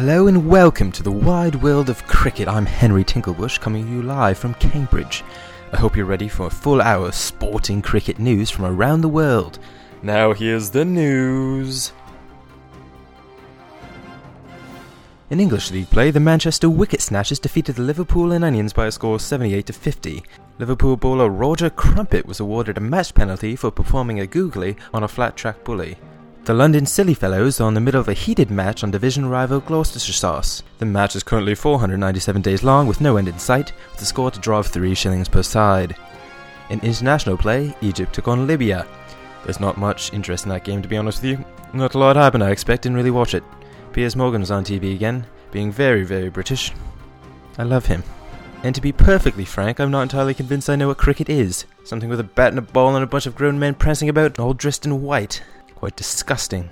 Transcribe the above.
Hello and welcome to the wide world of cricket. I'm Henry Tinklebush coming to you live from Cambridge. I hope you're ready for a full hour of sporting cricket news from around the world. Now here's the news. In English League play, the Manchester Wicket Snatchers defeated the Liverpool and Onions by a score of 78 to 50. Liverpool bowler Roger Crumpet was awarded a match penalty for performing a googly on a flat track bully. The London Silly Fellows are in the middle of a heated match on division rival Gloucestershire Sauce. The match is currently 497 days long with no end in sight, with a score to draw of 3 shillings per side. In international play, Egypt took on Libya. There's not much interest in that game to be honest with you. Not a lot happened, I expect, didn't really watch it. Piers Morgan was on TV again, being very, very British. I love him. And to be perfectly frank, I'm not entirely convinced I know what cricket is. Something with a bat and a ball and a bunch of grown men prancing about, all dressed in white. Quite disgusting.